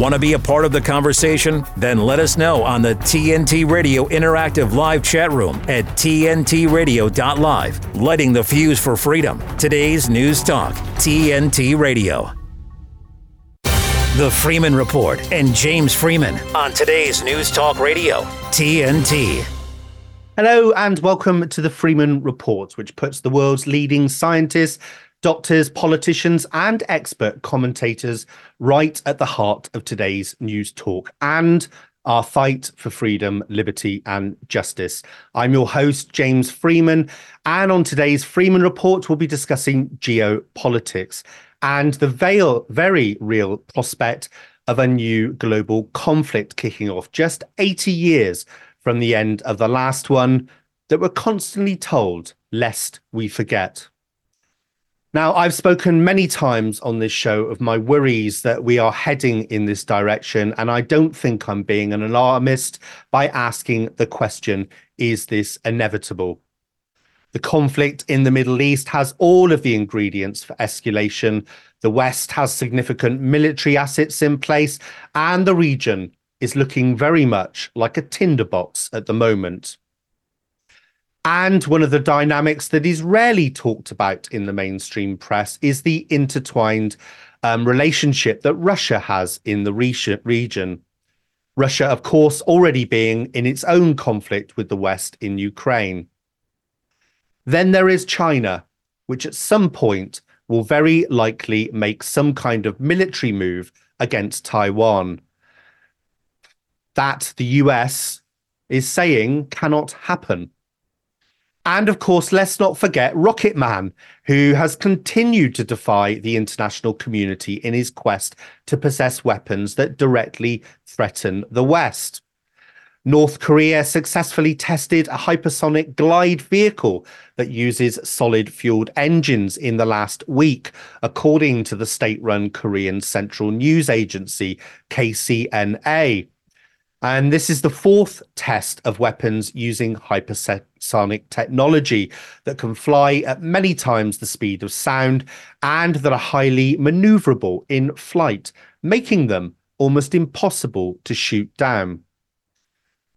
Want to be a part of the conversation? Then let us know on the TNT Radio Interactive Live chat room at TNTRadio.live. Lighting the fuse for freedom. Today's News Talk, TNT Radio. The Freeman Report and James Freeman on today's News Talk Radio, TNT. Hello, and welcome to the Freeman Report, which puts the world's leading scientists doctors, politicians, and expert commentators right at the heart of today's news talk and our fight for freedom, liberty, and justice. I'm your host, James Freeman, and on today's Freeman Report, we'll be discussing geopolitics and the veil, very real prospect of a new global conflict kicking off just 80 years from the end of the last one that we're constantly told, lest we forget. Now, I've spoken many times on this show of my worries that we are heading in this direction, and I don't think I'm being an alarmist by asking the question is this inevitable? The conflict in the Middle East has all of the ingredients for escalation. The West has significant military assets in place, and the region is looking very much like a tinderbox at the moment. And one of the dynamics that is rarely talked about in the mainstream press is the intertwined um, relationship that Russia has in the region. Russia, of course, already being in its own conflict with the West in Ukraine. Then there is China, which at some point will very likely make some kind of military move against Taiwan. That the US is saying cannot happen. And of course, let's not forget Rocket Man, who has continued to defy the international community in his quest to possess weapons that directly threaten the West. North Korea successfully tested a hypersonic glide vehicle that uses solid fueled engines in the last week, according to the state run Korean Central News Agency, KCNA. And this is the fourth test of weapons using hypersonic technology that can fly at many times the speed of sound and that are highly maneuverable in flight, making them almost impossible to shoot down.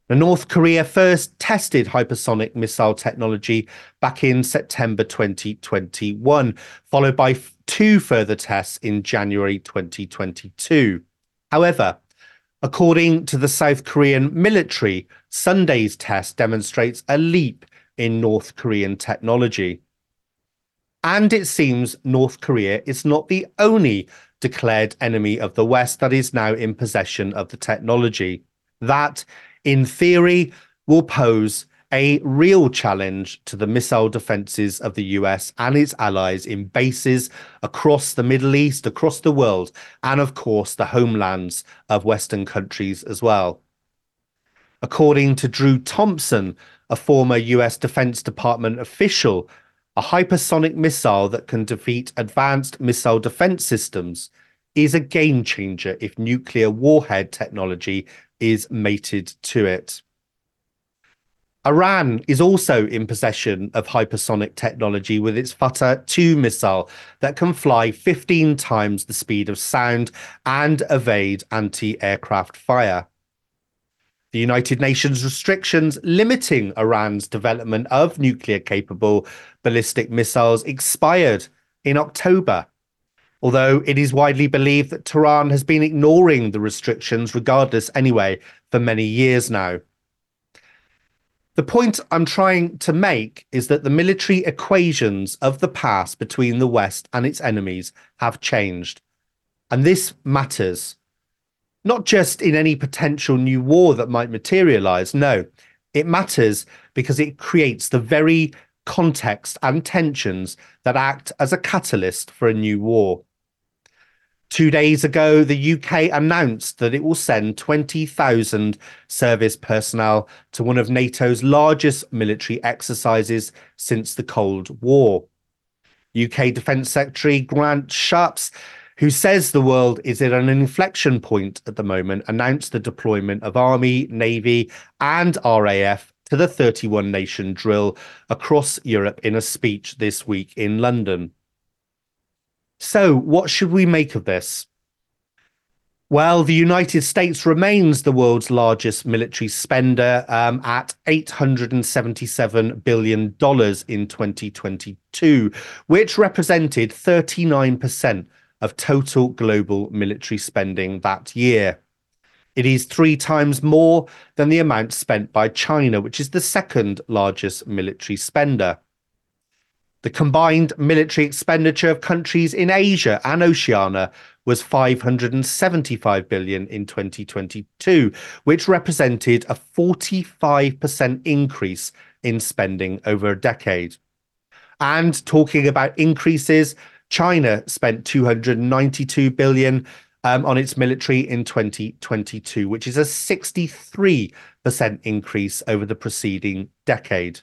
Now, North Korea first tested hypersonic missile technology back in September 2021, followed by two further tests in January 2022. However, According to the South Korean military, Sunday's test demonstrates a leap in North Korean technology. And it seems North Korea is not the only declared enemy of the West that is now in possession of the technology. That, in theory, will pose a real challenge to the missile defenses of the US and its allies in bases across the Middle East, across the world, and of course, the homelands of Western countries as well. According to Drew Thompson, a former US Defense Department official, a hypersonic missile that can defeat advanced missile defense systems is a game changer if nuclear warhead technology is mated to it. Iran is also in possession of hypersonic technology with its Fattah 2 missile that can fly 15 times the speed of sound and evade anti aircraft fire. The United Nations restrictions limiting Iran's development of nuclear capable ballistic missiles expired in October. Although it is widely believed that Tehran has been ignoring the restrictions, regardless, anyway, for many years now. The point I'm trying to make is that the military equations of the past between the West and its enemies have changed. And this matters, not just in any potential new war that might materialize. No, it matters because it creates the very context and tensions that act as a catalyst for a new war. Two days ago, the UK announced that it will send 20,000 service personnel to one of NATO's largest military exercises since the Cold War. UK Defence Secretary Grant Shapps, who says the world is at an inflection point at the moment, announced the deployment of Army, Navy, and RAF to the 31 nation drill across Europe in a speech this week in London. So, what should we make of this? Well, the United States remains the world's largest military spender um, at $877 billion in 2022, which represented 39% of total global military spending that year. It is three times more than the amount spent by China, which is the second largest military spender. The combined military expenditure of countries in Asia and Oceania was 575 billion in 2022, which represented a 45% increase in spending over a decade. And talking about increases, China spent 292 billion um, on its military in 2022, which is a 63% increase over the preceding decade.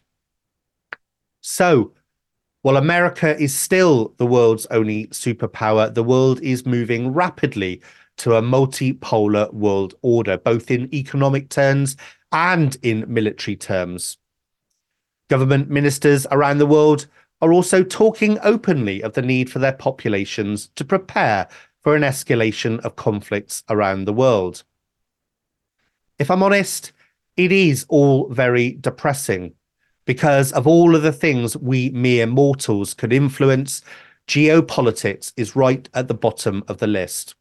So, while America is still the world's only superpower, the world is moving rapidly to a multipolar world order, both in economic terms and in military terms. Government ministers around the world are also talking openly of the need for their populations to prepare for an escalation of conflicts around the world. If I'm honest, it is all very depressing because of all of the things we mere mortals could influence, geopolitics is right at the bottom of the list.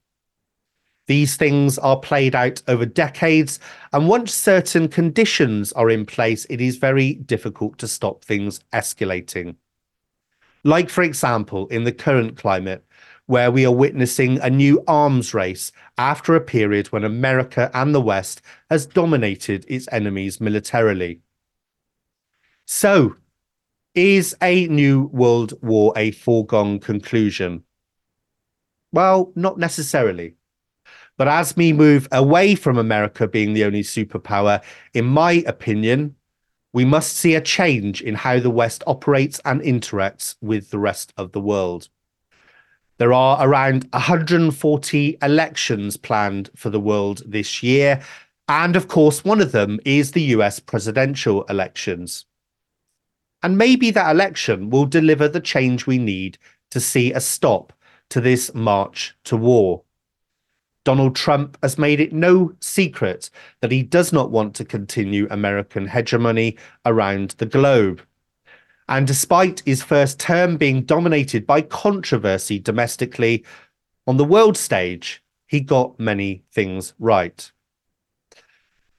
These things are played out over decades, and once certain conditions are in place, it is very difficult to stop things escalating. Like, for example, in the current climate, where we are witnessing a new arms race after a period when America and the West has dominated its enemies militarily. So, is a new world war a foregone conclusion? Well, not necessarily. But as we move away from America being the only superpower, in my opinion, we must see a change in how the West operates and interacts with the rest of the world. There are around 140 elections planned for the world this year. And of course, one of them is the US presidential elections. And maybe that election will deliver the change we need to see a stop to this march to war. Donald Trump has made it no secret that he does not want to continue American hegemony around the globe. And despite his first term being dominated by controversy domestically, on the world stage, he got many things right.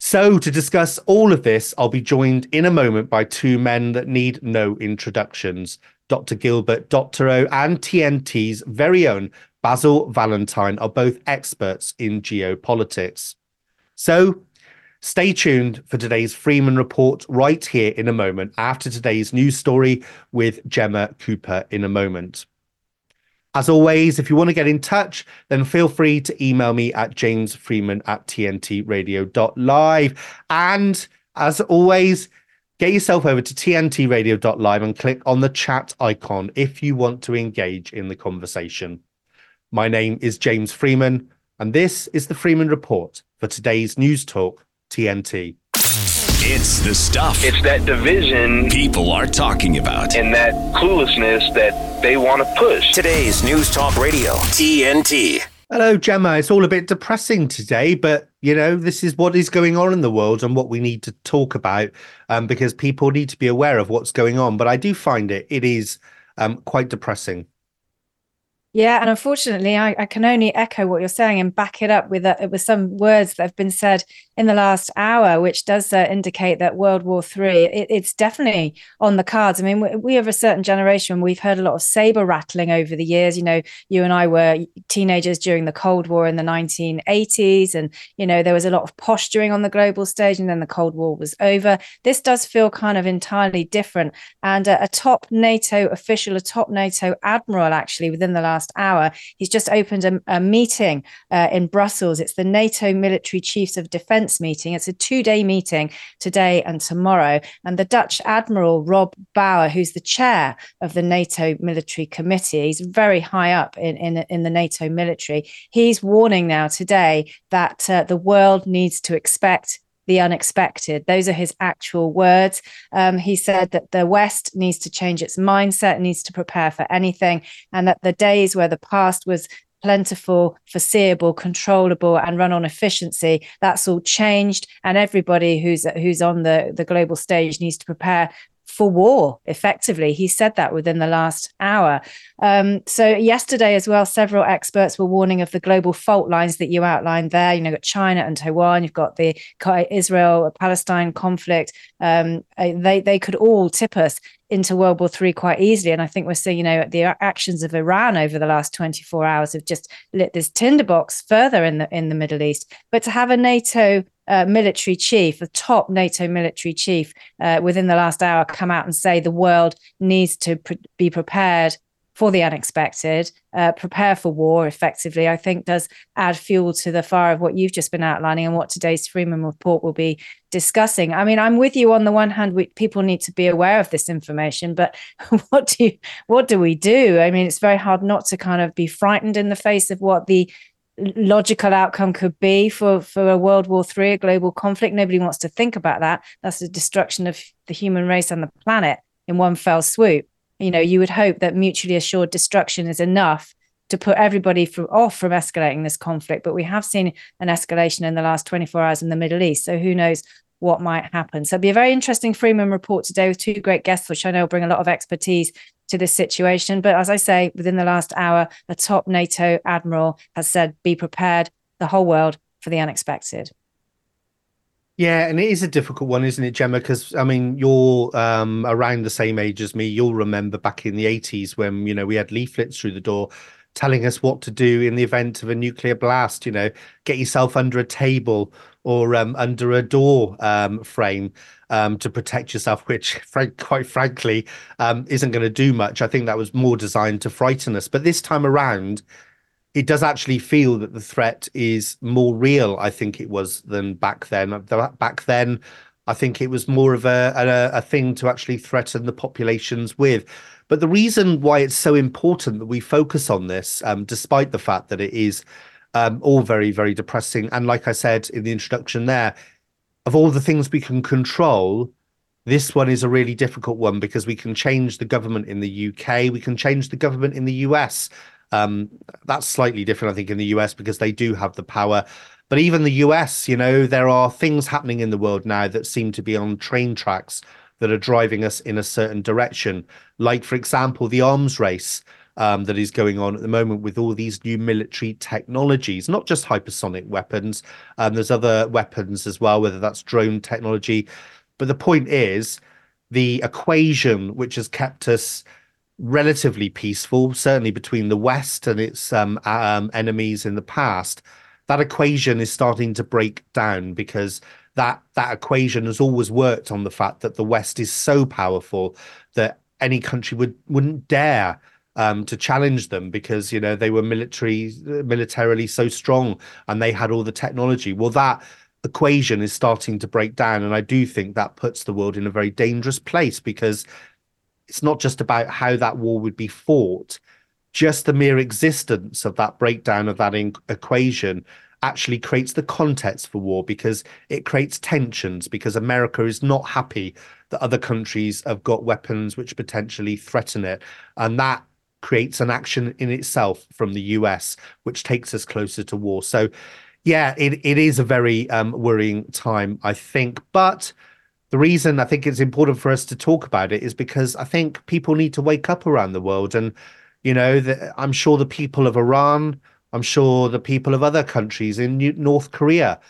So, to discuss all of this, I'll be joined in a moment by two men that need no introductions Dr. Gilbert Doctorow and TNT's very own Basil Valentine are both experts in geopolitics. So, stay tuned for today's Freeman Report right here in a moment after today's news story with Gemma Cooper in a moment. As always, if you want to get in touch, then feel free to email me at jamesfreeman at tntradio.live. And as always, get yourself over to tntradio.live and click on the chat icon if you want to engage in the conversation. My name is James Freeman, and this is the Freeman Report for today's News Talk TNT. It's the stuff. It's that division people are talking about. and that cluelessness that they want to push. Today's News Talk Radio, TNT. Hello, Gemma. It's all a bit depressing today, but you know, this is what is going on in the world and what we need to talk about um, because people need to be aware of what's going on. But I do find it, it is um, quite depressing. Yeah, and unfortunately, I, I can only echo what you're saying and back it up with uh, with some words that have been said in the last hour, which does uh, indicate that World War Three it, it's definitely on the cards. I mean, we, have a certain generation. We've heard a lot of saber rattling over the years. You know, you and I were teenagers during the Cold War in the 1980s, and you know there was a lot of posturing on the global stage, and then the Cold War was over. This does feel kind of entirely different. And uh, a top NATO official, a top NATO admiral, actually within the last last hour. He's just opened a, a meeting uh, in Brussels. It's the NATO Military Chiefs of Defence meeting. It's a two day meeting today and tomorrow. And the Dutch Admiral Rob Bauer, who's the chair of the NATO Military Committee, he's very high up in, in, in the NATO military. He's warning now today that uh, the world needs to expect the unexpected. Those are his actual words. Um, he said that the West needs to change its mindset, needs to prepare for anything, and that the days where the past was plentiful, foreseeable, controllable, and run on efficiency. That's all changed, and everybody who's who's on the the global stage needs to prepare for war effectively. He said that within the last hour. Um, so, yesterday as well, several experts were warning of the global fault lines that you outlined there. You know, got China and Taiwan, you've got the Israel Palestine conflict. Um, uh, they, they could all tip us into World War III quite easily. And I think we're seeing, you know, the actions of Iran over the last 24 hours have just lit this tinderbox further in the in the Middle East. But to have a NATO uh, military chief, the top NATO military chief, uh, within the last hour, come out and say the world needs to pr- be prepared for the unexpected, uh, prepare for war effectively, I think does add fuel to the fire of what you've just been outlining and what today's Freeman report will be discussing. I mean, I'm with you on the one hand, we, people need to be aware of this information, but what do you, what do we do? I mean, it's very hard not to kind of be frightened in the face of what the logical outcome could be for for a world war three a global conflict. Nobody wants to think about that. That's the destruction of the human race and the planet in one fell swoop. You know you would hope that mutually assured destruction is enough to put everybody from off from escalating this conflict but we have seen an escalation in the last 24 hours in the middle east so who knows what might happen. So it'll be a very interesting freeman report today with two great guests which i know will bring a lot of expertise to this situation. But as I say, within the last hour, a top NATO admiral has said, be prepared, the whole world, for the unexpected. Yeah, and it is a difficult one, isn't it, Gemma? Because I mean, you're um, around the same age as me. You'll remember back in the 80s when you know we had leaflets through the door telling us what to do in the event of a nuclear blast. You know, get yourself under a table or um, under a door um, frame um, to protect yourself, which, frank, quite frankly, um, isn't going to do much. I think that was more designed to frighten us. But this time around, it does actually feel that the threat is more real. I think it was than back then. Back then, I think it was more of a, a, a thing to actually threaten the populations with. But the reason why it's so important that we focus on this, um, despite the fact that it is um, all very, very depressing, and like I said in the introduction, there, of all the things we can control, this one is a really difficult one because we can change the government in the UK, we can change the government in the US. Um, that's slightly different, I think, in the US because they do have the power. But even the US, you know, there are things happening in the world now that seem to be on train tracks that are driving us in a certain direction. Like, for example, the arms race um, that is going on at the moment with all these new military technologies, not just hypersonic weapons. Um, there's other weapons as well, whether that's drone technology. But the point is, the equation which has kept us relatively peaceful, certainly between the West and its um, um, enemies in the past, that equation is starting to break down because that that equation has always worked on the fact that the West is so powerful that any country would wouldn't dare um, to challenge them because you know they were military militarily so strong and they had all the technology. Well, that equation is starting to break down, and I do think that puts the world in a very dangerous place because it's not just about how that war would be fought. Just the mere existence of that breakdown of that in- equation actually creates the context for war because it creates tensions because America is not happy that other countries have got weapons which potentially threaten it. And that creates an action in itself from the US, which takes us closer to war. So, yeah, it, it is a very um, worrying time, I think. But the reason I think it's important for us to talk about it is because I think people need to wake up around the world. And, you know, the, I'm sure the people of Iran, I'm sure the people of other countries in North Korea,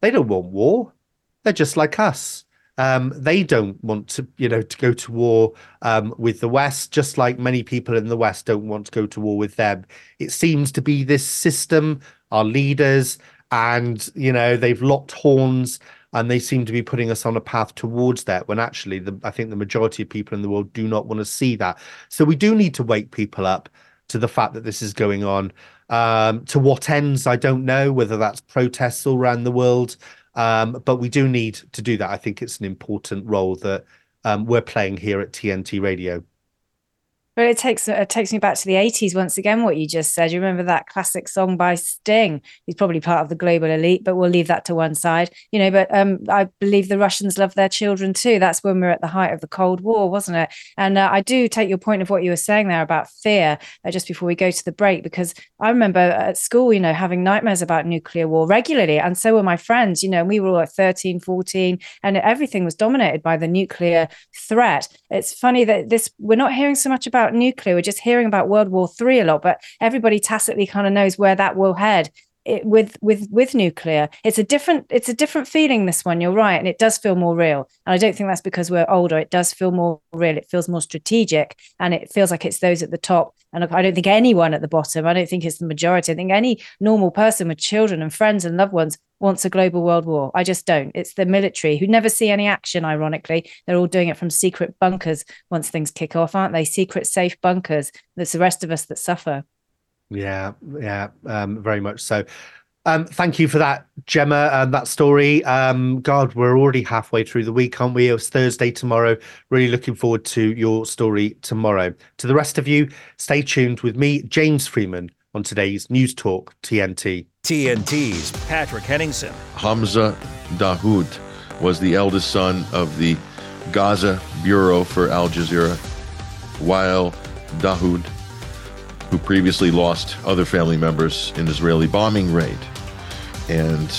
they don't want war. They're just like us. Um, they don't want to, you know, to go to war um, with the West, just like many people in the West don't want to go to war with them. It seems to be this system, our leaders, and you know they've locked horns and they seem to be putting us on a path towards that when actually the, i think the majority of people in the world do not want to see that so we do need to wake people up to the fact that this is going on um, to what ends i don't know whether that's protests all around the world um, but we do need to do that. I think it's an important role that um, we're playing here at TNT Radio. But it takes it takes me back to the 80s once again, what you just said. You remember that classic song by Sting? He's probably part of the global elite, but we'll leave that to one side. You know, but um, I believe the Russians love their children too. That's when we are at the height of the Cold War, wasn't it? And uh, I do take your point of what you were saying there about fear uh, just before we go to the break, because I remember at school, you know, having nightmares about nuclear war regularly. And so were my friends, you know, we were all at 13, 14, and everything was dominated by the nuclear threat. It's funny that this, we're not hearing so much about about nuclear. We're just hearing about World War Three a lot, but everybody tacitly kind of knows where that will head. It, with with with nuclear it's a different it's a different feeling this one you're right and it does feel more real and i don't think that's because we're older it does feel more real it feels more strategic and it feels like it's those at the top and i don't think anyone at the bottom i don't think it's the majority i think any normal person with children and friends and loved ones wants a global world war. I just don't. It's the military who never see any action, ironically. They're all doing it from secret bunkers once things kick off, aren't they? Secret, safe bunkers. That's the rest of us that suffer. Yeah, yeah, um, very much so. Um, thank you for that, Gemma, and that story. Um, God, we're already halfway through the week, aren't we? It's Thursday tomorrow. Really looking forward to your story tomorrow. To the rest of you, stay tuned with me, James Freeman, on today's News Talk TNT. TNT's Patrick Henningsen. Hamza Dahdouh was the eldest son of the Gaza Bureau for Al Jazeera, Wael Dahdouh, who previously lost other family members in Israeli bombing raid. And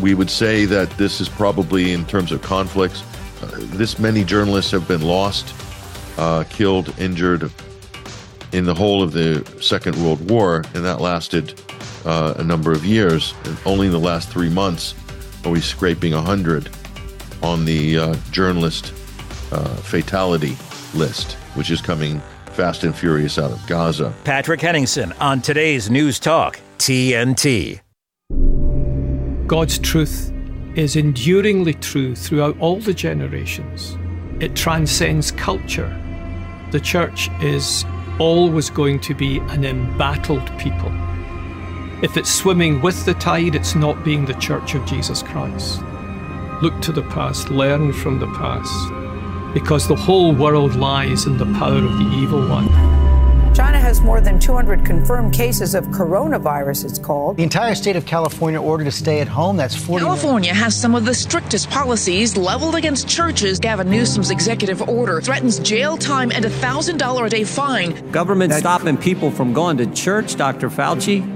we would say that this is probably, in terms of conflicts, uh, this many journalists have been lost, uh, killed, injured, in the whole of the Second World War, and that lasted uh, a number of years. And only in the last three months are we scraping 100 on the uh, journalist uh, fatality list, which is coming fast and furious out of Gaza. Patrick Henningsen on today's News Talk, TNT. God's truth is enduringly true throughout all the generations. It transcends culture. The church is always going to be an embattled people. If it's swimming with the tide, it's not being the Church of Jesus Christ. Look to the past, learn from the past, because the whole world lies in the power of the evil one. China has more than 200 confirmed cases of coronavirus, it's called. The entire state of California ordered to stay at home. That's 40 California has some of the strictest policies leveled against churches. Gavin Newsom's executive order threatens jail time and a $1,000 a day fine. Government stopping people from going to church, Dr. Fauci.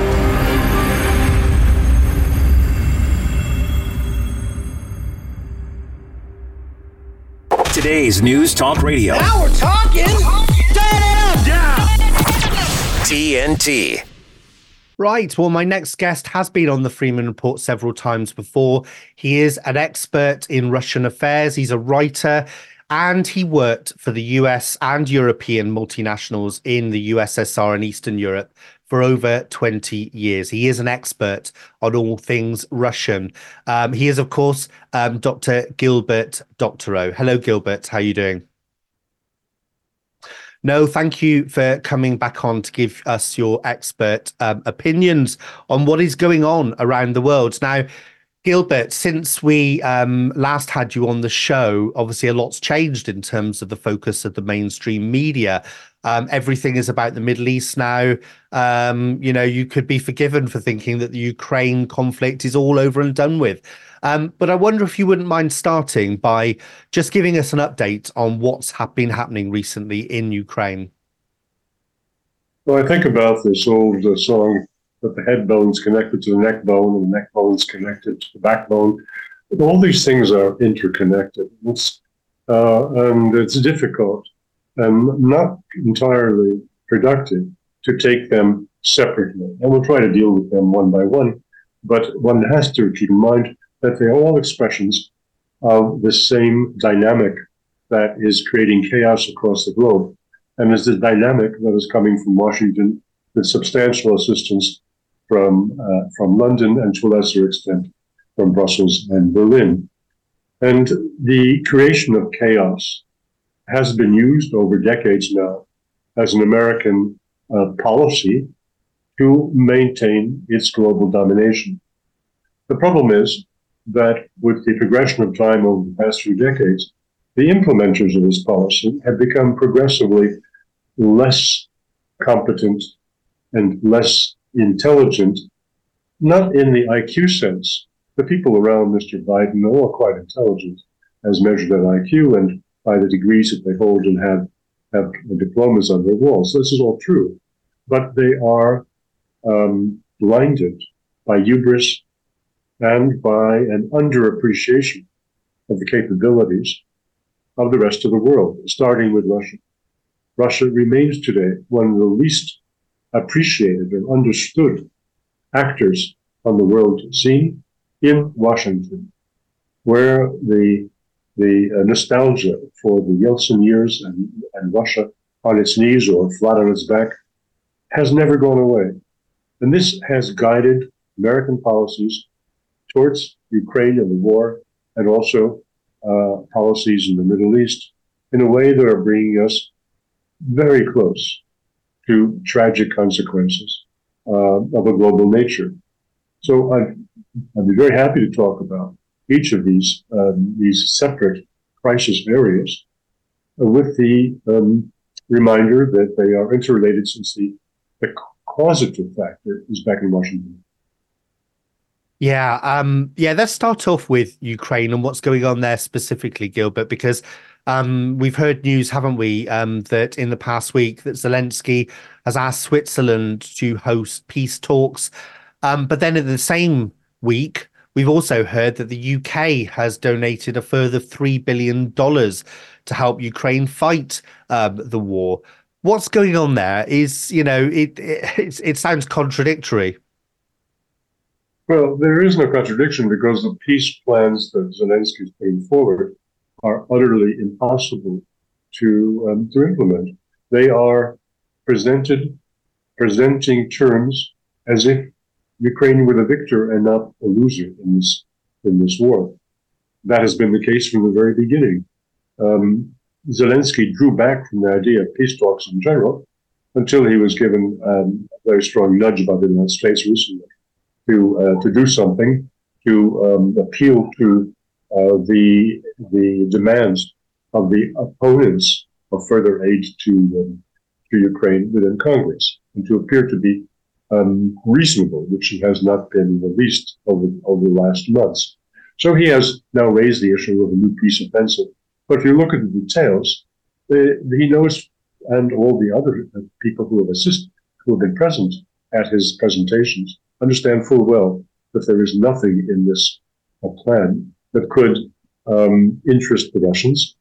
Today's News Talk Radio. Now we're talking. TNT. Right. Well, my next guest has been on the Freeman Report several times before. He is an expert in Russian affairs, he's a writer, and he worked for the US and European multinationals in the USSR and Eastern Europe for over 20 years. He is an expert on all things Russian. Um, he is, of course, um, Dr. Gilbert Doctorow. Hello, Gilbert. How are you doing? No, thank you for coming back on to give us your expert um, opinions on what is going on around the world. Now, Gilbert, since we um, last had you on the show, obviously a lot's changed in terms of the focus of the mainstream media. Um, everything is about the Middle East now. Um, you know, you could be forgiven for thinking that the Ukraine conflict is all over and done with. Um, but I wonder if you wouldn't mind starting by just giving us an update on what's ha- been happening recently in Ukraine. Well, I think about this old uh, song that the head bone's connected to the neck bone and the neck bone's connected to the backbone. All these things are interconnected. It's, uh, and it's difficult and not entirely productive to take them separately. And we'll try to deal with them one by one. But one has to keep in mind that they're all expressions of the same dynamic that is creating chaos across the globe. And it's the dynamic that is coming from Washington with substantial assistance from, uh, from London and to a lesser extent from Brussels and Berlin. And the creation of chaos has been used over decades now as an American uh, policy to maintain its global domination. The problem is that with the progression of time over the past few decades, the implementers of this policy have become progressively less competent and less intelligent, not in the IQ sense. The people around Mr. Biden are quite intelligent as measured at IQ and by the degrees that they hold and have, have diplomas on their walls. This is all true. But they are um, blinded by hubris and by an underappreciation of the capabilities of the rest of the world, starting with Russia. Russia remains today one of the least appreciated and understood actors on the world scene in Washington, where the the uh, nostalgia for the Yeltsin years and, and Russia on its knees or flat on its back has never gone away. And this has guided American policies towards Ukraine and the war, and also uh, policies in the Middle East in a way that are bringing us very close to tragic consequences uh, of a global nature. So I'd, I'd, be very happy to talk about each of these um, these separate crisis areas uh, with the um, reminder that they are interrelated since the, the causative factor is back in Washington. Yeah, um, yeah. Let's start off with Ukraine and what's going on there specifically, Gilbert, because um, we've heard news, haven't we, um, that in the past week that Zelensky has asked Switzerland to host peace talks, um, but then in the same week, we've also heard that the UK has donated a further three billion dollars to help Ukraine fight um, the war. What's going on there? Is you know it it, it sounds contradictory. Well, there is no contradiction because the peace plans that Zelensky is putting forward are utterly impossible to um, to implement. They are presented presenting terms as if Ukraine were the victor and not a loser in this in this war. That has been the case from the very beginning. Um, Zelensky drew back from the idea of peace talks in general until he was given um, a very strong nudge by the United States recently to uh, to do something to um, appeal to uh, the the demands of the opponents of further aid to um, to Ukraine within Congress and to appear to be um, reasonable, which he has not been released over over the last months. So he has now raised the issue of a new peace offensive. But if you look at the details, uh, he knows, and all the other people who have assisted, who have been present at his presentations, understand full well that there is nothing in this uh, plan that could um, interest the Russians,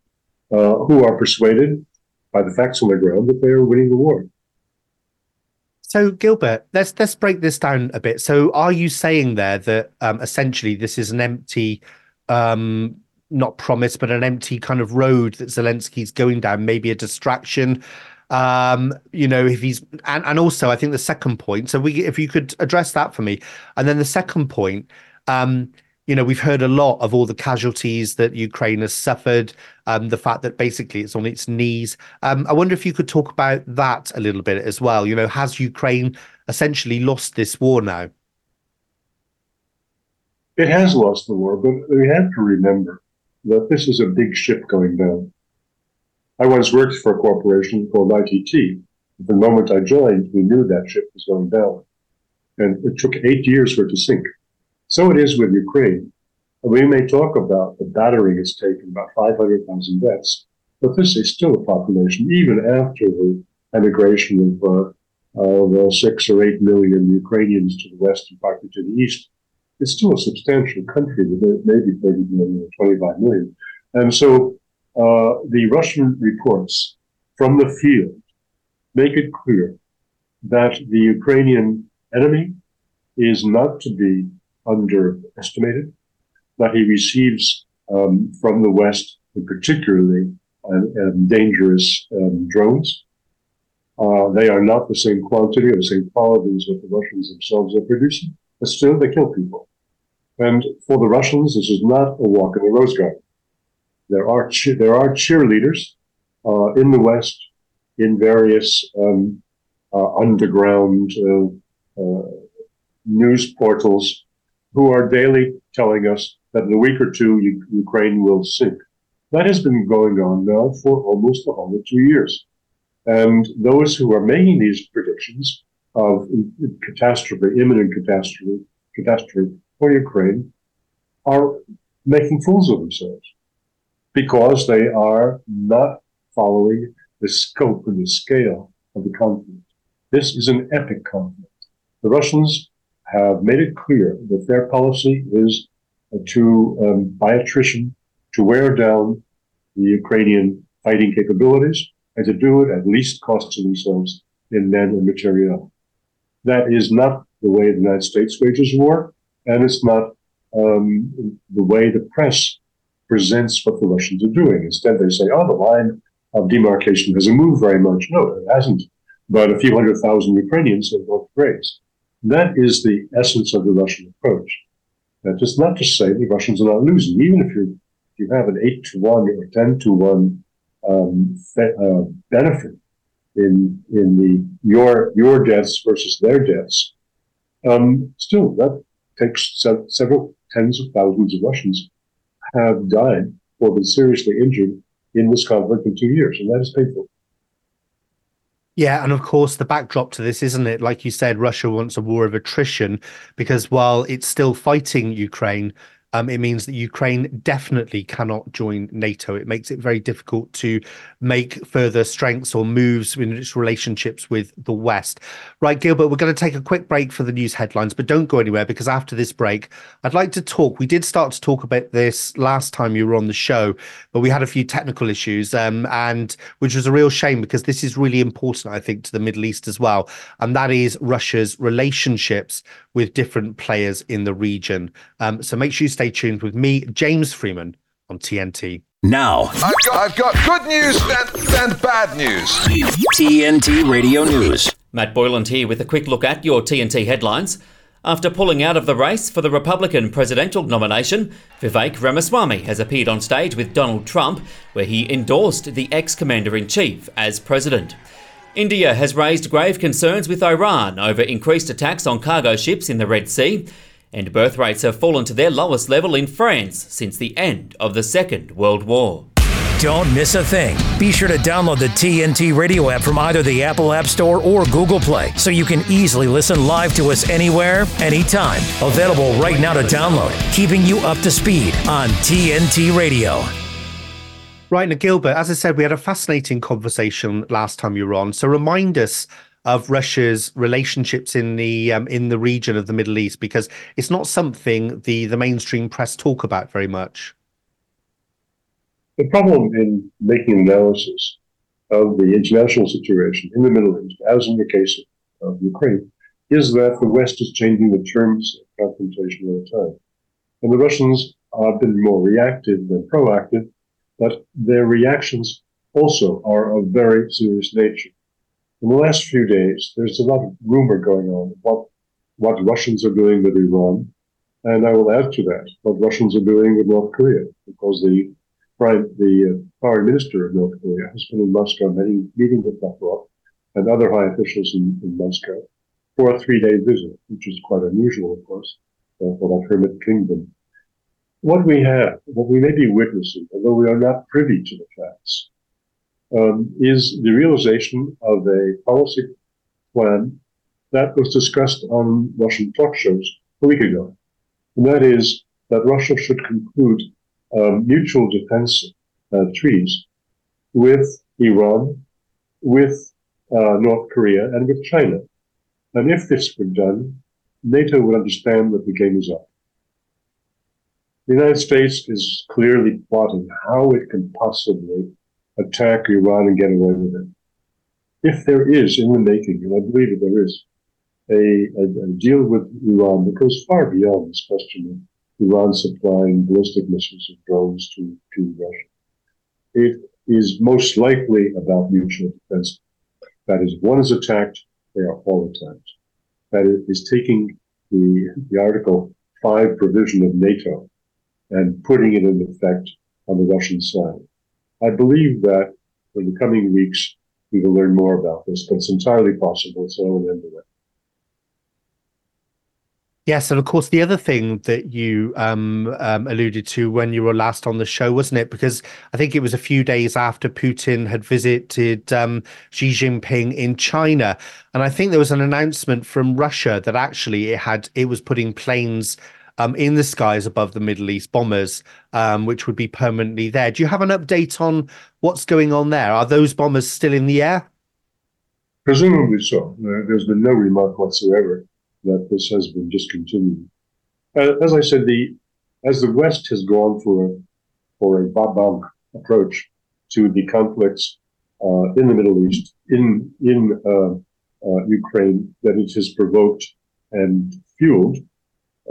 uh, who are persuaded by the facts on the ground that they are winning the war. So Gilbert, let's let's break this down a bit. So are you saying there that um, essentially this is an empty, um, not promise, but an empty kind of road that Zelensky's going down, maybe a distraction? Um, you know, if he's and, and also I think the second point, so we if you could address that for me. And then the second point, um, you know, we've heard a lot of all the casualties that Ukraine has suffered, um, the fact that basically it's on its knees. Um, I wonder if you could talk about that a little bit as well. You know, has Ukraine essentially lost this war now? It has lost the war, but we have to remember that this is a big ship going down. I once worked for a corporation called ITT. The moment I joined, we knew that ship was going down. And it took eight years for it to sink. So it is with Ukraine. We may talk about the battering has taken about 500,000 deaths, but this is still a population, even after the emigration of, uh, of uh, six or eight million Ukrainians to the west and partly to the east. It's still a substantial country with maybe 30 million or 25 million. And so uh, the Russian reports from the field make it clear that the Ukrainian enemy is not to be underestimated, that he receives um, from the West, particularly um, um, dangerous um, drones. Uh, they are not the same quantity or the same quality as what the Russians themselves are producing, but still they kill people. And for the Russians, this is not a walk in the rose garden. There are che- there are cheerleaders uh, in the West in various um, uh, underground uh, uh, news portals who are daily telling us that in a week or two Ukraine will sink. That has been going on now for almost a whole two years. And those who are making these predictions of catastrophe, imminent catastrophe, catastrophe for Ukraine, are making fools of themselves because they are not following the scope and the scale of the conflict. This is an epic conflict. The Russians have made it clear that their policy is to, um, by attrition, to wear down the Ukrainian fighting capabilities and to do it at least cost to themselves in men and material. That is not the way the United States wages war, and it's not um, the way the press presents what the Russians are doing. Instead, they say, oh, the line of demarcation hasn't moved very much. No, it hasn't. But a few hundred thousand Ukrainians have both graves. That is the essence of the Russian approach. That is not to say the Russians are not losing. Even if you you have an eight to one or ten to one um, fe- uh, benefit in in the your your deaths versus their deaths, um, still that takes se- several tens of thousands of Russians have died or been seriously injured in this conflict in two years, and that is painful. Yeah, and of course, the backdrop to this, isn't it? Like you said, Russia wants a war of attrition because while it's still fighting Ukraine, um, it means that Ukraine definitely cannot join NATO. It makes it very difficult to make further strengths or moves in its relationships with the West. Right, Gilbert, we're going to take a quick break for the news headlines, but don't go anywhere because after this break, I'd like to talk. We did start to talk about this last time you were on the show, but we had a few technical issues, um, and which was a real shame because this is really important, I think, to the Middle East as well, and that is Russia's relationships with different players in the region. Um, so make sure you stay tuned with me, James Freeman, on TNT. Now, I've got, I've got good news and, and bad news. TNT Radio News. Matt Boyland here with a quick look at your TNT headlines. After pulling out of the race for the Republican presidential nomination, Vivek Ramaswamy has appeared on stage with Donald Trump, where he endorsed the ex commander in chief as president. India has raised grave concerns with Iran over increased attacks on cargo ships in the Red Sea, and birth rates have fallen to their lowest level in France since the end of the Second World War. Don't miss a thing. Be sure to download the TNT radio app from either the Apple App Store or Google Play so you can easily listen live to us anywhere, anytime. Available right now to download, keeping you up to speed on TNT Radio. Right, now, Gilbert, as I said, we had a fascinating conversation last time you were on. So remind us of Russia's relationships in the um, in the region of the Middle East, because it's not something the the mainstream press talk about very much. The problem in making analysis of the international situation in the Middle East, as in the case of Ukraine is that the West is changing the terms of confrontation all the time. And the Russians have been more reactive than proactive, but their reactions also are of very serious nature. In the last few days, there's a lot of rumor going on about what Russians are doing with Iran. And I will add to that what Russians are doing with North Korea, because the prime, the uh, foreign minister of North Korea has been in Moscow meeting, meeting with Lavrov and other high officials in, in Moscow for a three-day visit, which is quite unusual, of course, uh, for that hermit kingdom. What we have, what we may be witnessing, although we are not privy to the facts, um, is the realization of a policy plan that was discussed on Russian talk shows a week ago. And that is that Russia should conclude um, mutual defense uh, treaties with Iran, with uh, North Korea, and with China. And if this were done, NATO would understand that the game is up. The United States is clearly plotting how it can possibly attack Iran and get away with it. If there is in the making, and I believe that there is, a, a, a deal with Iran that goes far beyond this question of Iran supplying ballistic missiles and drones to, to Russia. It is most likely about mutual defense. That is, one is attacked, they are all attacked. That is taking the, the Article 5 provision of NATO and putting it in effect on the Russian side. I believe that in the coming weeks, we will learn more about this, but it's entirely possible it's all it. Yes, and of course, the other thing that you um, um, alluded to when you were last on the show, wasn't it? Because I think it was a few days after Putin had visited um, Xi Jinping in China, and I think there was an announcement from Russia that actually it had it was putting planes um, in the skies above the Middle East, bombers, um, which would be permanently there. Do you have an update on what's going on there? Are those bombers still in the air? Presumably so. There's been no remark whatsoever that this has been discontinued. Uh, as I said, the as the West has gone for a for a bab approach to the conflicts uh, in the Middle East, in in uh, uh Ukraine, that it has provoked and fueled,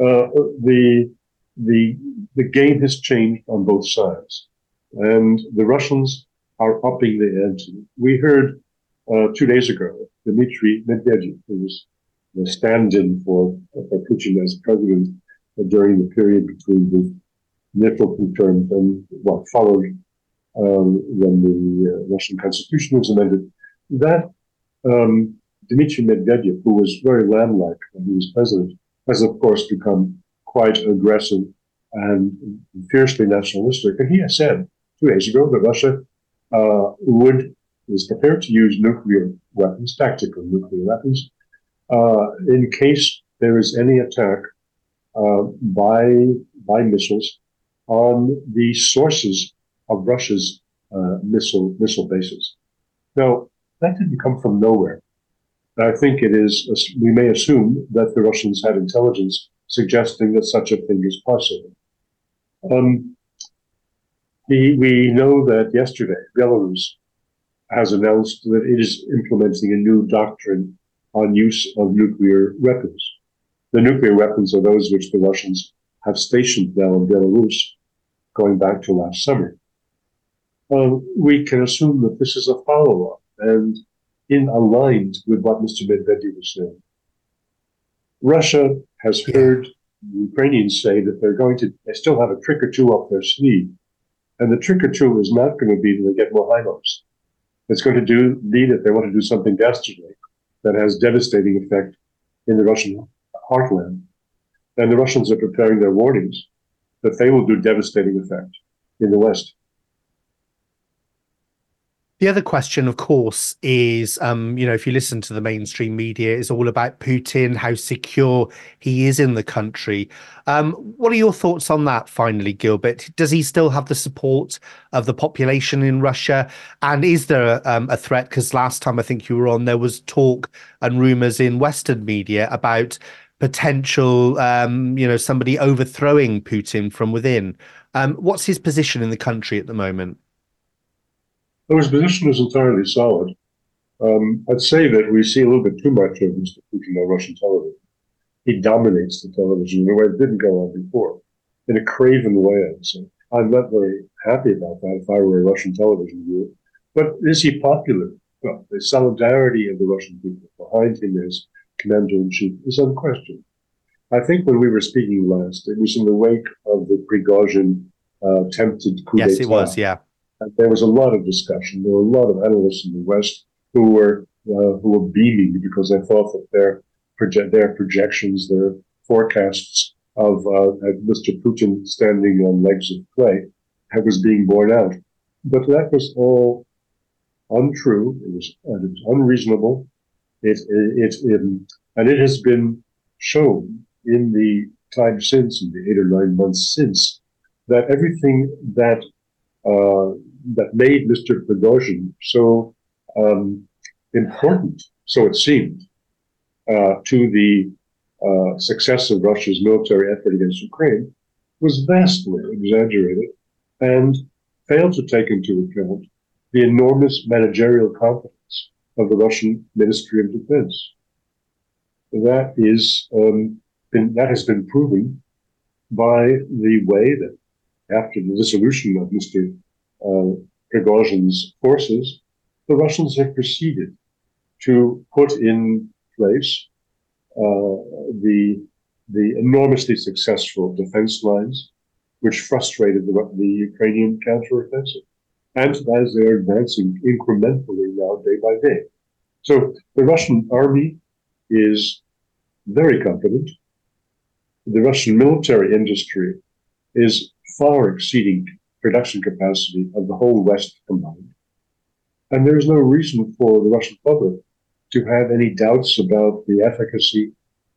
uh, the the the game has changed on both sides, and the Russians are upping the ante. We heard uh, two days ago Dmitry Medvedev, who was the stand-in for, for Putin as president during the period between the initial terms and what followed um, when the uh, Russian constitution was amended. That um, Dmitry Medvedev, who was very lamb-like when he was president, has of course become quite aggressive and fiercely nationalistic. And he has said two days ago that Russia uh, would is prepared to use nuclear weapons, tactical nuclear weapons, uh, in case there is any attack uh, by by missiles on the sources of Russia's uh, missile missile bases. Now that didn't come from nowhere. I think it is. We may assume that the Russians had intelligence suggesting that such a thing is possible. Um, we, we know that yesterday Belarus has announced that it is implementing a new doctrine on use of nuclear weapons. The nuclear weapons are those which the Russians have stationed now in Belarus going back to last summer. Um, we can assume that this is a follow up and in aligned with what Mr. Medvedev was saying. Russia has heard the Ukrainians say that they're going to, they still have a trick or two up their sleeve. And the trick or two is not going to be that they get more HIMARS. It's going to do, be that they want to do something dastardly that has devastating effect in the Russian heartland. And the Russians are preparing their warnings that they will do devastating effect in the West. The other question, of course, is um, you know, if you listen to the mainstream media, it's all about Putin, how secure he is in the country. Um, what are your thoughts on that, finally, Gilbert? Does he still have the support of the population in Russia? And is there um, a threat? Because last time I think you were on, there was talk and rumors in Western media about potential, um, you know, somebody overthrowing Putin from within. Um, what's his position in the country at the moment? Though his position is entirely solid. Um, I'd say that we see a little bit too much of Mr. Putin on Russian television. He dominates the television in a way that didn't go on before, in a craven way, I'd say. I'm not very happy about that if I were a Russian television viewer. But is he popular? Well, the solidarity of the Russian people behind him as commander in chief is unquestioned. I think when we were speaking last, it was in the wake of the Prigozhin uh, attempted coup Yes, it was. Yeah. There was a lot of discussion. There were a lot of analysts in the West who were uh, who were beaming because they thought that their proje- their projections, their forecasts of uh, Mr. Putin standing on legs of clay was being borne out. But that was all untrue. It was, uh, it was unreasonable. It, it, it, and it has been shown in the time since, in the eight or nine months since, that everything that uh, that made Mr. Prigozhin so um, important, so it seemed, uh, to the uh, success of Russia's military effort against Ukraine, was vastly exaggerated and failed to take into account the enormous managerial competence of the Russian Ministry of Defense. That is um, been, that has been proven by the way that after the dissolution of Mr. Uh, Prigozhin's forces, the Russians have proceeded to put in place uh, the the enormously successful defense lines, which frustrated the, the Ukrainian counteroffensive, and as they are advancing incrementally now, day by day. So the Russian army is very competent. The Russian military industry is far exceeding production capacity of the whole West combined. And there is no reason for the Russian public to have any doubts about the efficacy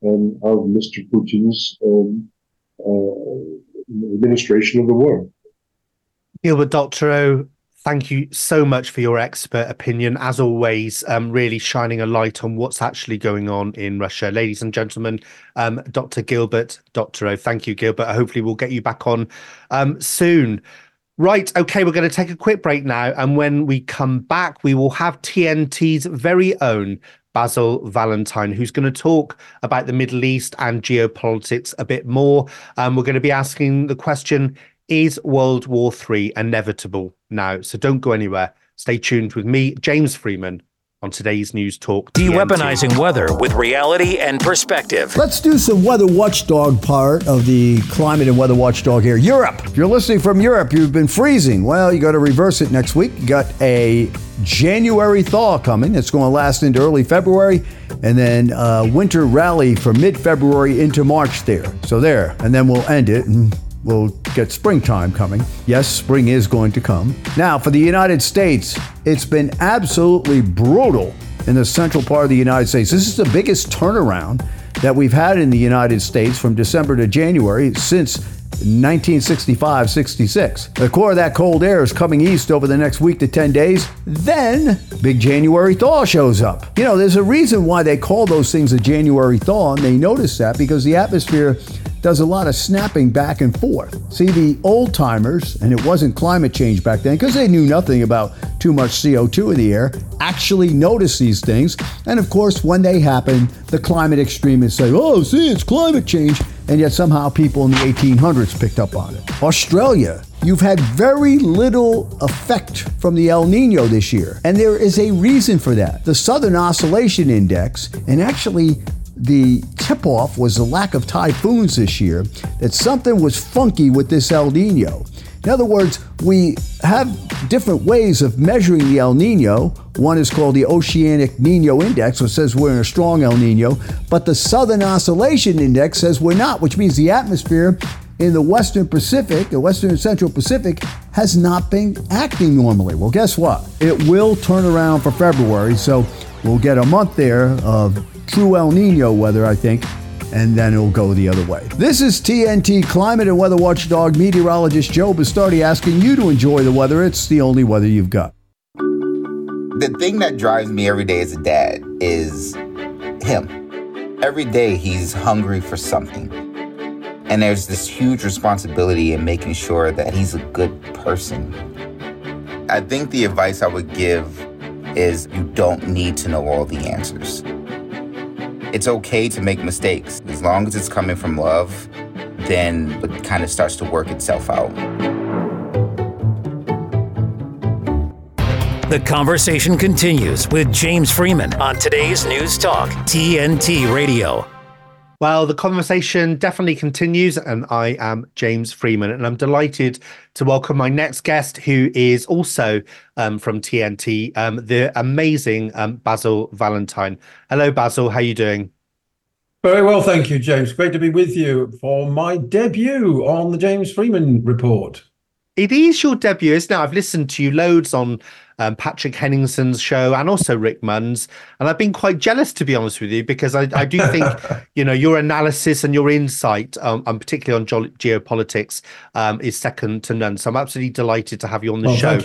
um, of Mr. Putin's um, uh, administration of the war. Gilbert Doctorow, thank you so much for your expert opinion. As always, um, really shining a light on what's actually going on in Russia. Ladies and gentlemen, um, Dr. Gilbert Doctorow, thank you, Gilbert. Hopefully, we'll get you back on um, soon. Right, okay, we're going to take a quick break now. And when we come back, we will have TNT's very own Basil Valentine, who's going to talk about the Middle East and geopolitics a bit more. Um, we're going to be asking the question Is World War III inevitable now? So don't go anywhere. Stay tuned with me, James Freeman, on today's News Talk. TNT. De-weaponizing weather with reality and perspective. Let's do some weather watchdog part of the climate and weather watchdog here. Europe. If you're listening from Europe, you've been freezing. Well, you got to reverse it next week. You got a January thaw coming. It's going to last into early February, and then uh, winter rally from mid-February into March there. So there, and then we'll end it and we'll get springtime coming. Yes, spring is going to come. Now, for the United States, it's been absolutely brutal in the central part of the United States. This is the biggest turnaround that we've had in the United States from December to January since 1965 66. The core of that cold air is coming east over the next week to 10 days. Then, big January thaw shows up. You know, there's a reason why they call those things a January thaw, and they notice that because the atmosphere does a lot of snapping back and forth. See, the old timers, and it wasn't climate change back then because they knew nothing about too much CO2 in the air, actually notice these things. And of course, when they happen, the climate extremists say, oh, see, it's climate change. And yet somehow people in the 1800s picked up on it. Australia, you've had very little effect from the El Nino this year. And there is a reason for that. The Southern Oscillation Index, and actually the tip off was the lack of typhoons this year, that something was funky with this El Nino. In other words, we have different ways of measuring the El Nino. One is called the Oceanic Nino Index, which says we're in a strong El Nino, but the Southern Oscillation Index says we're not, which means the atmosphere in the Western Pacific, the Western and Central Pacific, has not been acting normally. Well, guess what? It will turn around for February, so we'll get a month there of true El Nino weather, I think, and then it'll go the other way. This is TNT climate and weather watchdog meteorologist Joe Bastardi asking you to enjoy the weather. It's the only weather you've got. The thing that drives me every day as a dad is him. Every day he's hungry for something. And there's this huge responsibility in making sure that he's a good person. I think the advice I would give is you don't need to know all the answers. It's okay to make mistakes. As long as it's coming from love, then it kind of starts to work itself out. The conversation continues with James Freeman on today's News Talk, TNT Radio. Well, the conversation definitely continues, and I am James Freeman, and I'm delighted to welcome my next guest, who is also um, from TNT, um, the amazing um, Basil Valentine. Hello, Basil. How are you doing? Very well, thank you, James. Great to be with you for my debut on the James Freeman Report. It is your debut, isn't it? I've listened to you loads on um, Patrick Henningsen's show and also Rick Munn's, and I've been quite jealous, to be honest with you, because I, I do think you know your analysis and your insight, um, and particularly on ge- geopolitics, um, is second to none. So I'm absolutely delighted to have you on the show.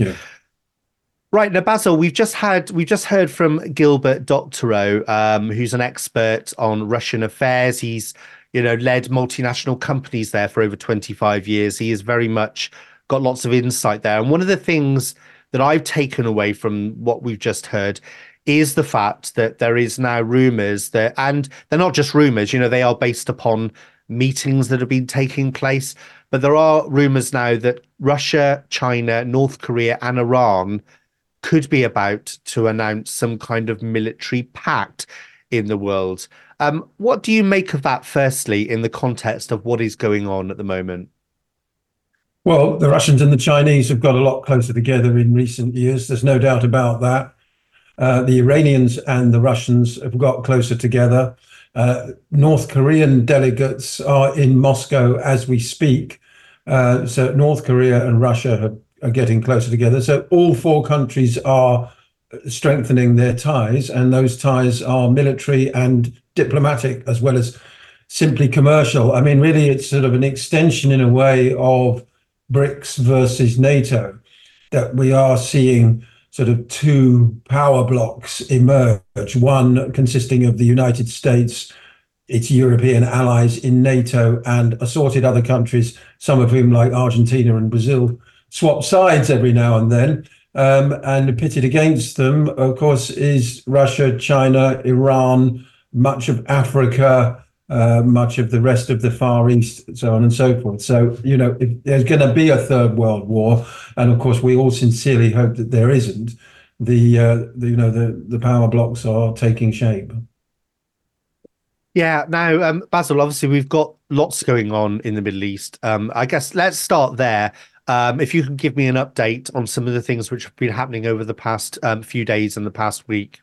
Right now, Basil, we've just had we've just heard from Gilbert Doctorow, um, who's an expert on Russian affairs. He's you know led multinational companies there for over 25 years. He is very much got lots of insight there. And one of the things that I've taken away from what we've just heard is the fact that there is now rumors that and they're not just rumors, you know, they are based upon meetings that have been taking place, but there are rumors now that Russia, China, North Korea and Iran could be about to announce some kind of military pact in the world. Um, what do you make of that, firstly, in the context of what is going on at the moment? Well, the Russians and the Chinese have got a lot closer together in recent years. There's no doubt about that. Uh, the Iranians and the Russians have got closer together. Uh, North Korean delegates are in Moscow as we speak. Uh, so North Korea and Russia have, are getting closer together. So all four countries are strengthening their ties, and those ties are military and diplomatic as well as simply commercial. I mean, really, it's sort of an extension in a way of BRICS versus NATO that we are seeing sort of two power blocks emerge, one consisting of the United States, its European allies in NATO, and assorted other countries, some of whom, like Argentina and Brazil, swap sides every now and then. Um, and pitted against them, of course, is Russia, China, Iran, much of Africa, uh, much of the rest of the Far East, so on and so forth. So, you know, if there's going to be a third world war, and of course, we all sincerely hope that there isn't. The, uh, the you know the the power blocks are taking shape. Yeah. Now, um, Basil, obviously, we've got lots going on in the Middle East. Um, I guess let's start there. Um, if you can give me an update on some of the things which have been happening over the past um, few days and the past week.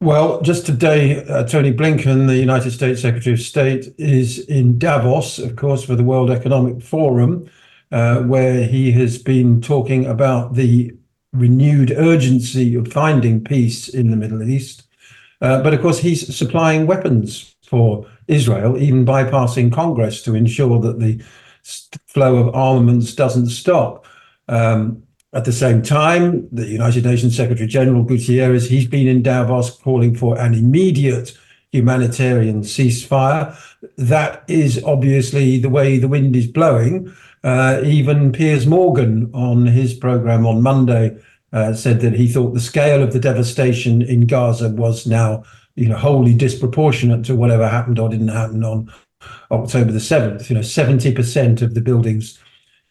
Well, just today, uh, Tony Blinken, the United States Secretary of State, is in Davos, of course, for the World Economic Forum, uh, where he has been talking about the renewed urgency of finding peace in the Middle East. Uh, but of course, he's supplying weapons for Israel, even bypassing Congress to ensure that the flow of armaments doesn't stop. Um, at the same time, the United Nations Secretary General Guterres, he's been in Davos calling for an immediate humanitarian ceasefire. That is obviously the way the wind is blowing. Uh, even Piers Morgan on his program on Monday uh, said that he thought the scale of the devastation in Gaza was now, you know, wholly disproportionate to whatever happened or didn't happen on October the 7th. You know, 70% of the buildings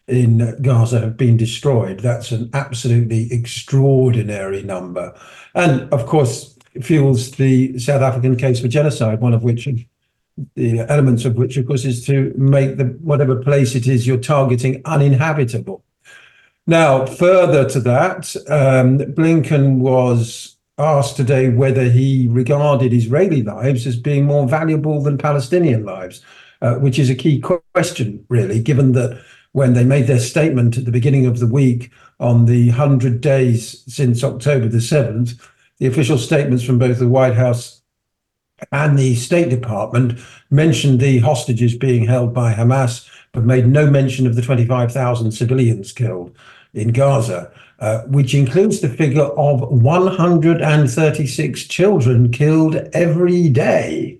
in Gaza have been destroyed. That's an absolutely extraordinary number. And of course, fuels the South African case for genocide, one of which the elements of which, of course, is to make the whatever place it is you're targeting uninhabitable. Now, further to that, um, Blinken was asked today whether he regarded Israeli lives as being more valuable than Palestinian lives, uh, which is a key question, really, given that when they made their statement at the beginning of the week on the 100 days since October the 7th, the official statements from both the White House and the State Department mentioned the hostages being held by Hamas, but made no mention of the 25,000 civilians killed in Gaza, uh, which includes the figure of 136 children killed every day,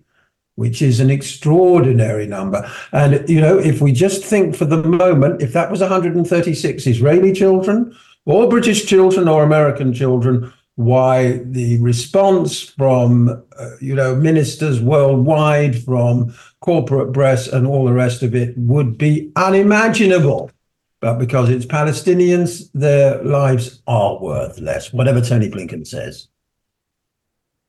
which is an extraordinary number. And, you know, if we just think for the moment, if that was 136 Israeli children, or British children, or American children, why the response from uh, you know ministers worldwide from corporate press and all the rest of it would be unimaginable but because it's palestinians their lives are worth less whatever tony blinken says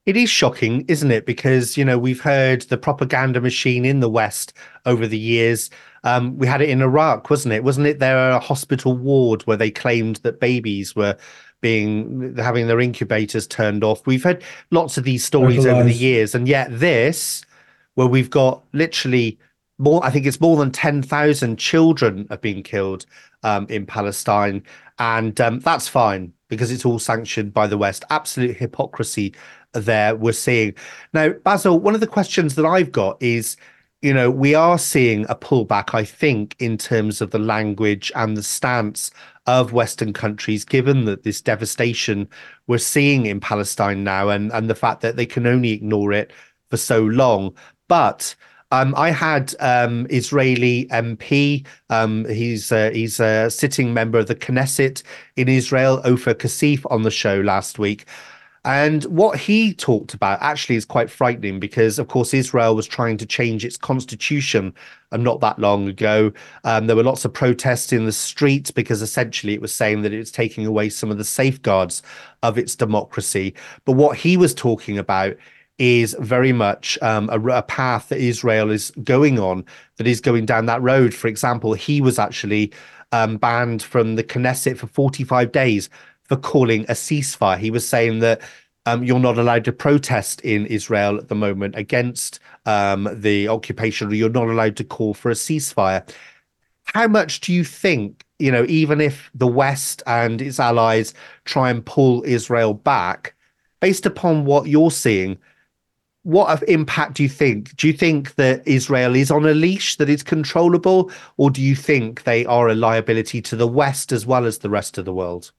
it is shocking, isn't it? Because, you know, we've heard the propaganda machine in the West over the years. Um, we had it in Iraq, wasn't it? Wasn't it there a hospital ward where they claimed that babies were being having their incubators turned off? We've had lots of these stories over the years, and yet this, where we've got literally more, I think it's more than 10,000 children have been killed um, in Palestine. And um, that's fine because it's all sanctioned by the West. Absolute hypocrisy there we're seeing. Now, Basil, one of the questions that I've got is, you know, we are seeing a pullback, I think, in terms of the language and the stance of Western countries, given that this devastation we're seeing in Palestine now and, and the fact that they can only ignore it for so long. But um, I had um, Israeli MP. Um, he's uh, he's a sitting member of the Knesset in Israel, Ofer Kasif, on the show last week, and what he talked about actually is quite frightening because, of course, Israel was trying to change its constitution um, not that long ago. Um, there were lots of protests in the streets because essentially it was saying that it was taking away some of the safeguards of its democracy. But what he was talking about is very much um, a, a, path that Israel is going on, that is going down that road. For example, he was actually um, banned from the Knesset for 45 days for calling a ceasefire. He was saying that um, you're not allowed to protest in Israel at the moment against um, the occupation, or you're not allowed to call for a ceasefire. How much do you think, you know, even if the West and its allies try and pull Israel back, based upon what you're seeing, what impact do you think? Do you think that Israel is on a leash that is controllable, or do you think they are a liability to the West as well as the rest of the world?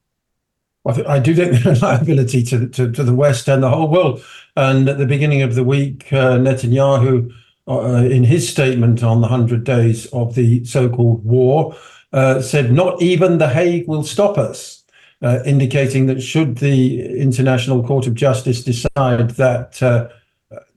I, do think they're a liability to, to, to, the West and the whole world. And at the beginning of the week, uh, Netanyahu, uh, in his statement on the 100 days of the so called war, uh, said, Not even The Hague will stop us, uh, indicating that should the International Court of Justice decide that uh,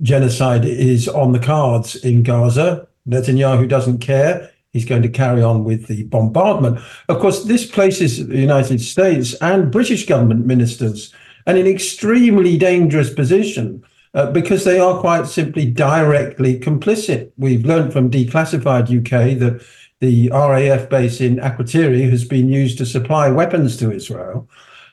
genocide is on the cards in Gaza, Netanyahu doesn't care he's going to carry on with the bombardment. Of course, this places the United States and British government ministers in an extremely dangerous position uh, because they are quite simply directly complicit. We've learned from declassified UK that the RAF base in Akrotiri has been used to supply weapons to Israel.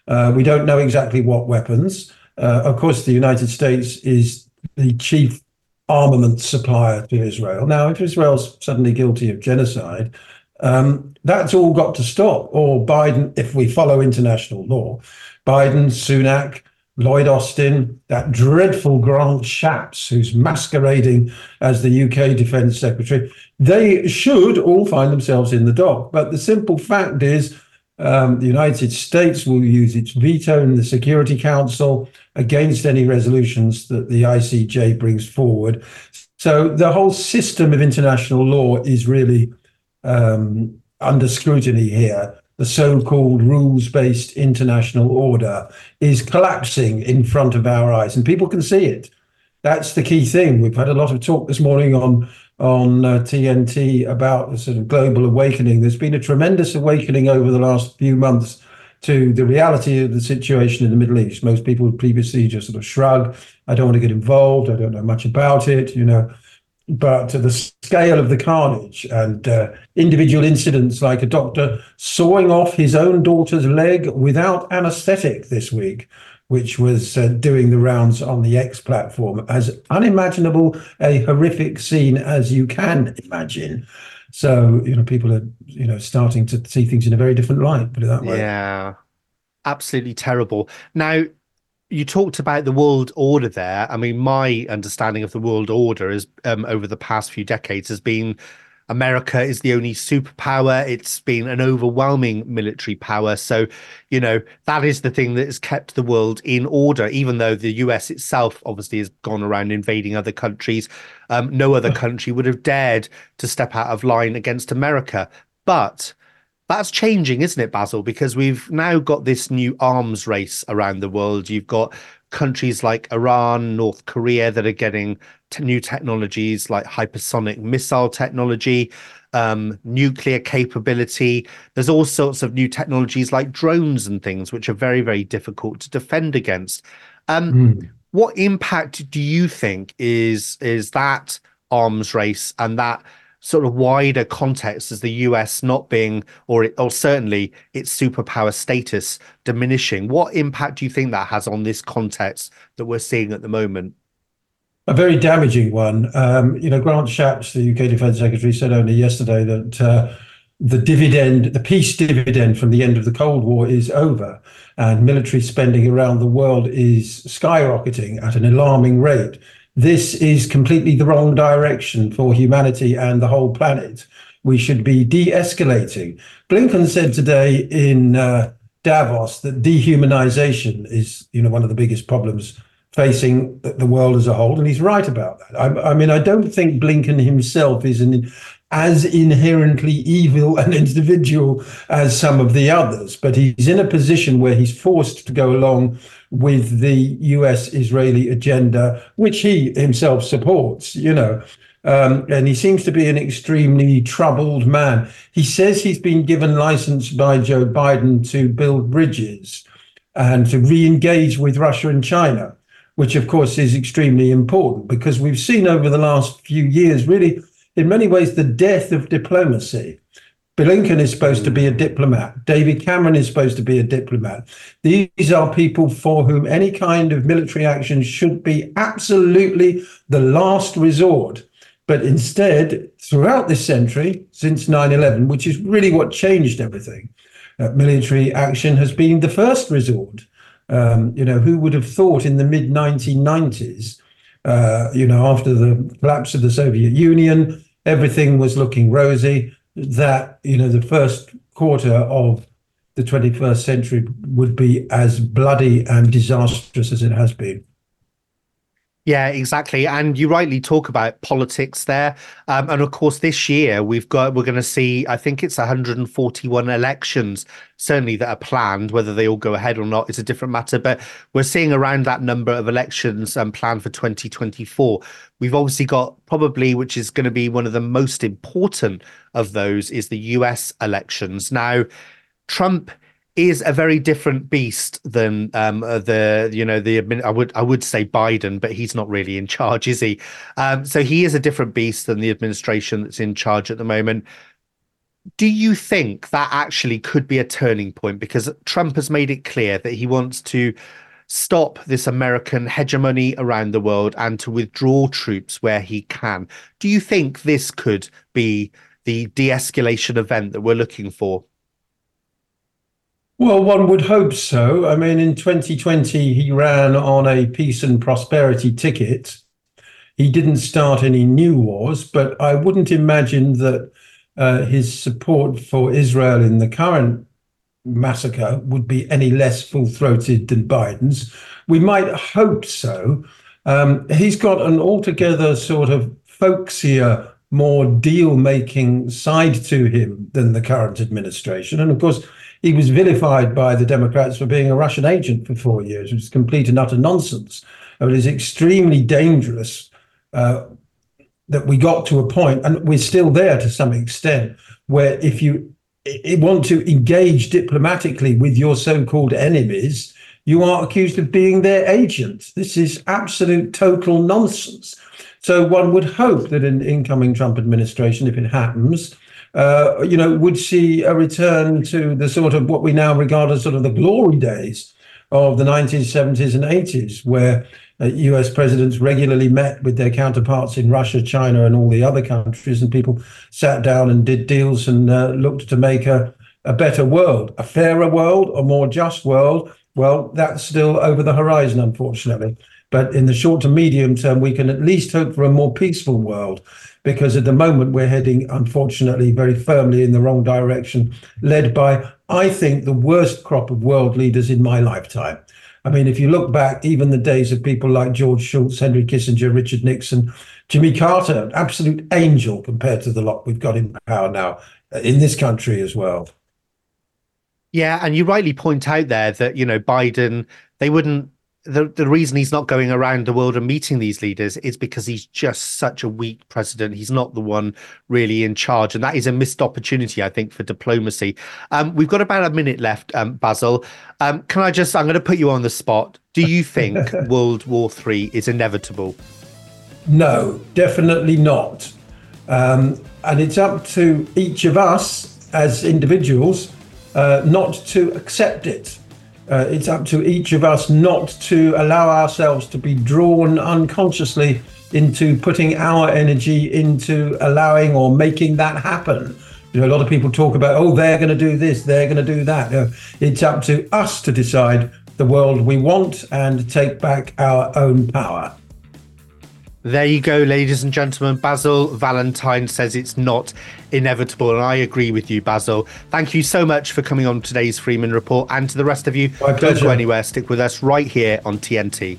Uh, we don't know exactly what weapons. Uh, of course, the United States is the chief armament supplier to Israel. Now, if Israel's suddenly guilty of genocide, um, that's all got to stop. Or Biden, if we follow international law, Biden, Sunak, Lloyd Austin, that dreadful Grant Shapps, who's masquerading as the UK Defence Secretary, they should all find themselves in the dock. But the simple fact is, um, the United States will use its veto in the Security Council against any resolutions that the ICJ brings forward. So the whole system of international law is really um, under scrutiny here. The so called rules based international order is collapsing in front of our eyes, and people can see it. That's the key thing. We've had a lot of talk this morning on on uh, TNT about the sort of global awakening. There's been a tremendous awakening over the last few months to the reality of the situation in the Middle East. Most people previously just sort of shrug, I don't want to get involved, I don't know much about it, you know. But to the scale of the carnage and uh, individual incidents like a doctor sawing off his own daughter's leg without anesthetic this week, which was uh, doing the rounds on the X platform, as unimaginable a horrific scene as you can imagine. So, you know, people are, you know, starting to see things in a very different light, put it that way. Yeah. Absolutely terrible. Now, you talked about the world order there. I mean, my understanding of the world order is um, over the past few decades has been America is the only superpower. It's been an overwhelming military power. So, you know, that is the thing that has kept the world in order, even though the US itself obviously has gone around invading other countries. Um, no other country would have dared to step out of line against America. But That's changing, isn't it, Basil? Because we've now got this new arms race around the world. You've got countries like Iran, North Korea that are getting t- new technologies like hypersonic missile technology, um, nuclear capability. There's all sorts of new technologies like drones and things, which are very, very difficult to defend against. Um, mm. What impact do you think is is that arms race and that sort of wider context as the US not being, or, or certainly its superpower status diminishing. What impact do you think that has on this context that we're seeing at the moment? A very damaging one. Um, you know, Grant Shapps, the UK Defence Secretary, said only yesterday that uh, the dividend, the peace dividend from the end of the Cold War is over, and military spending around the world is skyrocketing at an alarming rate this is completely the wrong direction for humanity and the whole planet. We should be de escalating. Blinken said today in uh, Davos that dehumanization is you know, one of the biggest problems facing the world as a whole. And he's right about that. I, I mean, I don't think Blinken himself is an as inherently evil an individual as some of the others, but he's in a position where he's forced to go along with the US Israeli agenda, which he himself supports, you know. Um, and he seems to be an extremely troubled man. He says he's been given license by Joe Biden to build bridges and to re engage with Russia and China, which, of course, is extremely important because we've seen over the last few years, really, in many ways, the death of diplomacy. Blinken is supposed to be a diplomat. David Cameron is supposed to be a diplomat. These are people for whom any kind of military action should be absolutely the last resort. But instead, throughout this century, since 9 11, which is really what changed everything, uh, military action has been the first resort. Um, you know, who would have thought in the mid 1990s, uh, you know, after the collapse of the Soviet Union, everything was looking rosy that you know the first quarter of the 21st century would be as bloody and disastrous as it has been. Yeah, exactly. And you rightly talk about politics there. Um, and of course, this year we've got we're going to see. I think it's 141 elections, certainly that are planned. Whether they all go ahead or not is a different matter. But we're seeing around that number of elections um, planned for 2024. We've obviously got probably, which is going to be one of the most important of those, is the U.S. elections. Now, Trump is a very different beast than um, uh, the you know the I would I would say Biden, but he's not really in charge, is he? Um, so he is a different beast than the administration that's in charge at the moment. Do you think that actually could be a turning point? Because Trump has made it clear that he wants to stop this American hegemony around the world and to withdraw troops where he can. Do you think this could be the de escalation event that we're looking for? Well, one would hope so. I mean, in 2020, he ran on a peace and prosperity ticket. He didn't start any new wars, but I wouldn't imagine that uh, his support for Israel in the current massacre would be any less full throated than Biden's. We might hope so. Um, he's got an altogether sort of folksier, more deal making side to him than the current administration. And of course, he was vilified by the Democrats for being a Russian agent for four years, which is complete and utter nonsense. It's extremely dangerous uh, that we got to a point, and we're still there to some extent, where if you want to engage diplomatically with your so-called enemies, you are accused of being their agent. This is absolute total nonsense. So one would hope that an incoming Trump administration, if it happens, uh, you know, would see a return to the sort of what we now regard as sort of the glory days of the 1970s and 80s, where uh, US presidents regularly met with their counterparts in Russia, China, and all the other countries, and people sat down and did deals and uh, looked to make a, a better world, a fairer world, a more just world. Well, that's still over the horizon, unfortunately. But in the short to medium term, we can at least hope for a more peaceful world because at the moment we're heading, unfortunately, very firmly in the wrong direction, led by, I think, the worst crop of world leaders in my lifetime. I mean, if you look back, even the days of people like George Shultz, Henry Kissinger, Richard Nixon, Jimmy Carter, an absolute angel compared to the lot we've got in power now uh, in this country as well. Yeah, and you rightly point out there that you know Biden, they wouldn't. The, the reason he's not going around the world and meeting these leaders is because he's just such a weak president. He's not the one really in charge, and that is a missed opportunity, I think, for diplomacy. Um, we've got about a minute left, um, Basil. Um, can I just? I'm going to put you on the spot. Do you think World War Three is inevitable? No, definitely not. Um, and it's up to each of us as individuals uh, not to accept it. Uh, it's up to each of us not to allow ourselves to be drawn unconsciously into putting our energy into allowing or making that happen. You know, a lot of people talk about, oh, they're going to do this, they're going to do that. No, it's up to us to decide the world we want and take back our own power. There you go, ladies and gentlemen. Basil Valentine says it's not inevitable, and I agree with you, Basil. Thank you so much for coming on today's Freeman Report, and to the rest of you, My don't pleasure. go anywhere. Stick with us right here on TNT.